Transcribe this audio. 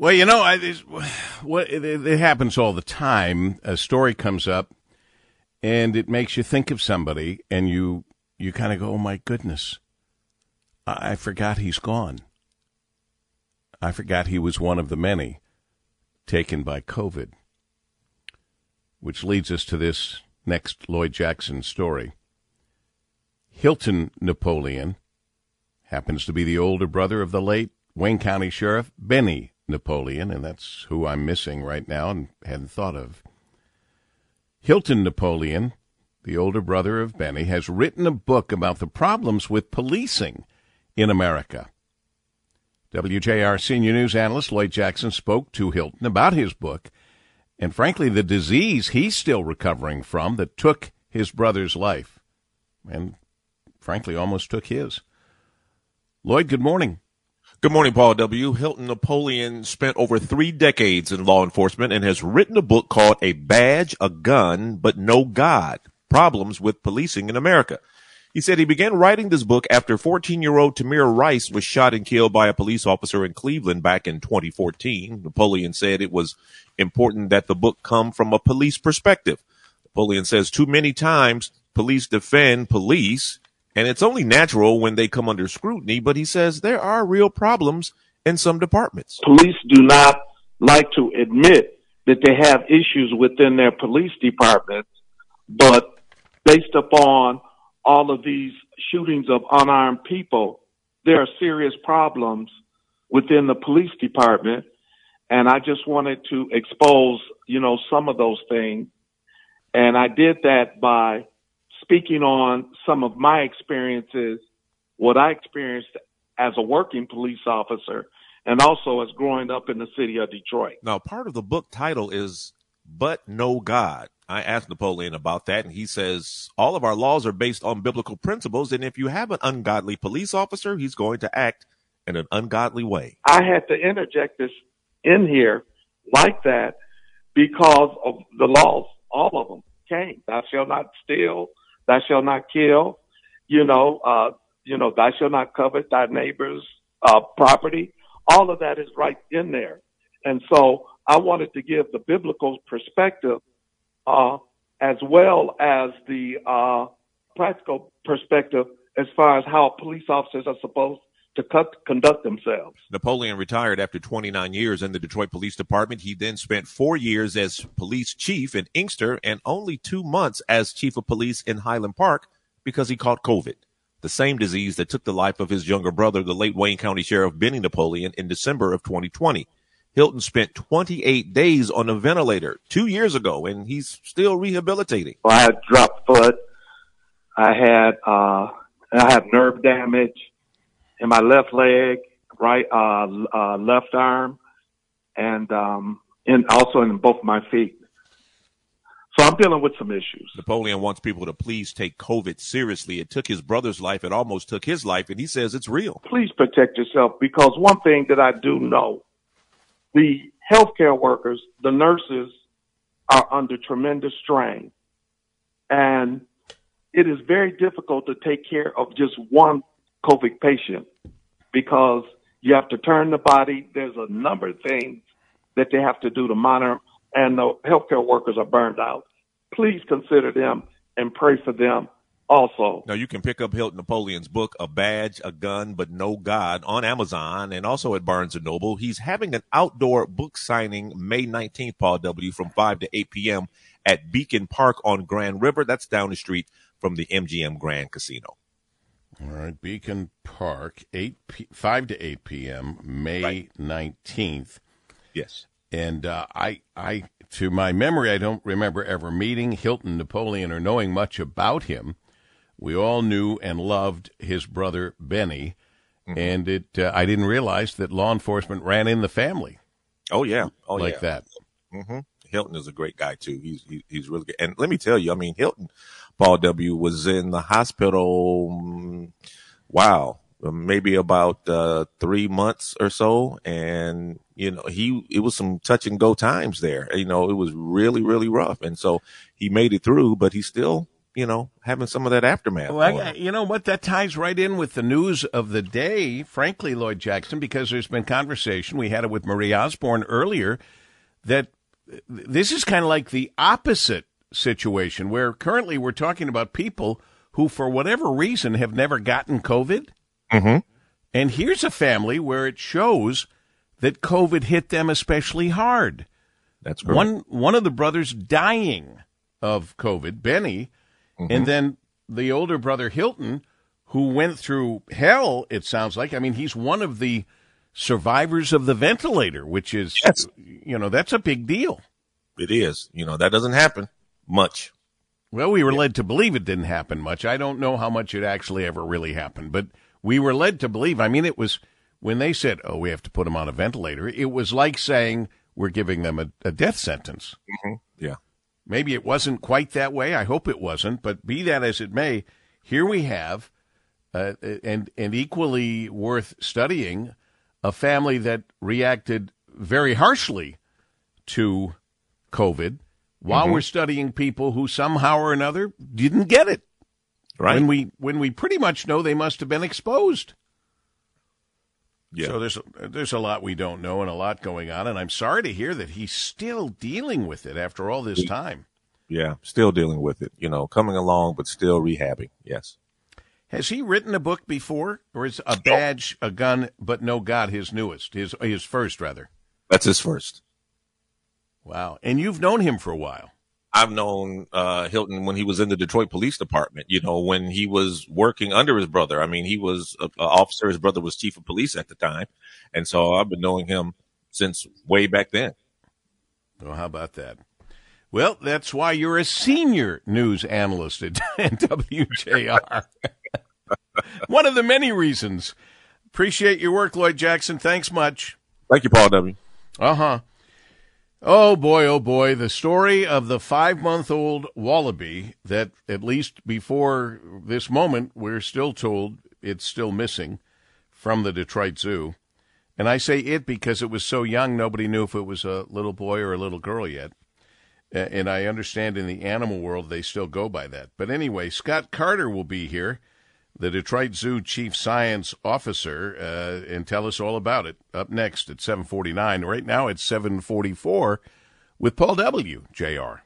Well, you know, I, what it, it happens all the time. A story comes up, and it makes you think of somebody, and you you kind of go, "Oh my goodness, I, I forgot he's gone. I forgot he was one of the many taken by COVID." Which leads us to this next Lloyd Jackson story. Hilton Napoleon happens to be the older brother of the late Wayne County Sheriff Benny Napoleon, and that's who I'm missing right now and hadn't thought of. Hilton Napoleon, the older brother of Benny, has written a book about the problems with policing in America. WJR senior news analyst Lloyd Jackson spoke to Hilton about his book and, frankly, the disease he's still recovering from that took his brother's life and, frankly, almost took his. Lloyd, good morning. Good morning, Paul W. Hilton Napoleon spent over three decades in law enforcement and has written a book called A Badge, a Gun, but No God Problems with Policing in America. He said he began writing this book after 14 year old Tamir Rice was shot and killed by a police officer in Cleveland back in 2014. Napoleon said it was important that the book come from a police perspective. Napoleon says too many times police defend police and it's only natural when they come under scrutiny, but he says there are real problems in some departments. Police do not like to admit that they have issues within their police departments, but based upon all of these shootings of unarmed people, there are serious problems within the police department. And I just wanted to expose, you know, some of those things. And I did that by speaking on some of my experiences, what I experienced as a working police officer and also as growing up in the city of Detroit. Now, part of the book title is But No God. I asked Napoleon about that, and he says all of our laws are based on biblical principles. And if you have an ungodly police officer, he's going to act in an ungodly way. I had to interject this in here like that because of the laws, all of them came. Thou shalt not steal, thou shalt not kill, you know, uh, you know, thou shalt not covet thy neighbor's uh, property. All of that is right in there. And so I wanted to give the biblical perspective, uh, as well as the, uh, practical perspective as far as how police officers are supposed to cut, conduct themselves. Napoleon retired after 29 years in the Detroit Police Department. He then spent four years as police chief in Inkster and only two months as chief of police in Highland Park because he caught COVID, the same disease that took the life of his younger brother, the late Wayne County Sheriff Benny Napoleon, in December of 2020. Hilton spent 28 days on a ventilator two years ago, and he's still rehabilitating. I had dropped foot. I had uh, I have nerve damage in my left leg, right, uh, uh, left arm, and, um, and also in both my feet. So I'm dealing with some issues. Napoleon wants people to please take COVID seriously. It took his brother's life. It almost took his life, and he says it's real. Please protect yourself because one thing that I do know, the healthcare workers, the nurses are under tremendous strain. And it is very difficult to take care of just one COVID patient because you have to turn the body. There's a number of things that they have to do to monitor, and the healthcare workers are burned out. Please consider them and pray for them also. Now you can pick up Hilton Napoleon's book, A Badge, a Gun, but No God on Amazon and also at Barnes Noble. He's having an outdoor book signing May 19th, Paul W. from 5 to 8 p.m. at Beacon Park on Grand River. That's down the street from the MGM Grand Casino. All right, Beacon Park, eight p- five to eight p.m. May nineteenth. Yes, and uh, I, I, to my memory, I don't remember ever meeting Hilton Napoleon or knowing much about him. We all knew and loved his brother Benny, mm-hmm. and it. Uh, I didn't realize that law enforcement ran in the family. Oh yeah, oh like yeah. that. Mm-hmm. Hilton is a great guy too. He's he, he's really good. And let me tell you, I mean, Hilton Paul W was in the hospital. Wow, maybe about uh, three months or so, and you know he it was some touch and go times there. You know, it was really really rough, and so he made it through, but he still you know, having some of that aftermath. Well, I, you know what? That ties right in with the news of the day, frankly, Lloyd Jackson, because there's been conversation. We had it with Marie Osborne earlier that this is kind of like the opposite situation where currently we're talking about people who, for whatever reason, have never gotten COVID. Mm-hmm. And here's a family where it shows that COVID hit them especially hard. That's correct. One one of the brothers dying of COVID, Benny, Mm-hmm. and then the older brother Hilton, who went through hell. It sounds like. I mean, he's one of the survivors of the ventilator, which is, Yes. you know, that's a big deal. It is. You know, that doesn't happen much. Well, we were led to believe it didn't happen much. I don't know how much it actually ever really happened, but we were led to believe. I mean, it was when they said, "Oh, we have to put him on a ventilator." It was like saying we're giving them a, a death sentence. Yeah. Maybe it wasn't quite that way. I hope it wasn't, but be that as it may, here we have, uh, and and equally worth studying, a family that reacted very harshly to COVID, while mm-hmm. we're studying people who somehow or another didn't get it. Right. When we when we pretty much know they must have been exposed. yeah. So there's there's a lot we don't know and a lot going on, and I'm sorry to hear that he's still dealing with it after all this time. yeah. Still dealing with it. You know, coming along, but still rehabbing. Yes. Has he written a book before, or is a badge, a gun, but no God his newest, his his first rather? That's his first. Wow, and you've known him for a while. I've known uh, Hilton when he was in the Detroit Police Department. You know, when he was working under his brother. I mean, he was a, a officer. His brother was chief of police at the time, and so I've been knowing him since way back then. Well, how about that? Well, that's why you're a senior news analyst at WJR. One of the many reasons. Appreciate your work, Lloyd Jackson. Thanks much. Thank you, Paul W. Uh huh. Oh boy, oh boy, the story of the five month old wallaby that, at least before this moment, we're still told it's still missing from the Detroit Zoo. And I say it because it was so young, nobody knew if it was a little boy or a little girl yet. And I understand in the animal world they still go by that. But anyway, Scott Carter will be here, the Detroit Zoo Chief Science Officer, uh, and tell us all about it. Up next at 7:49. Right now it's 7:44 with Paul W. Jr.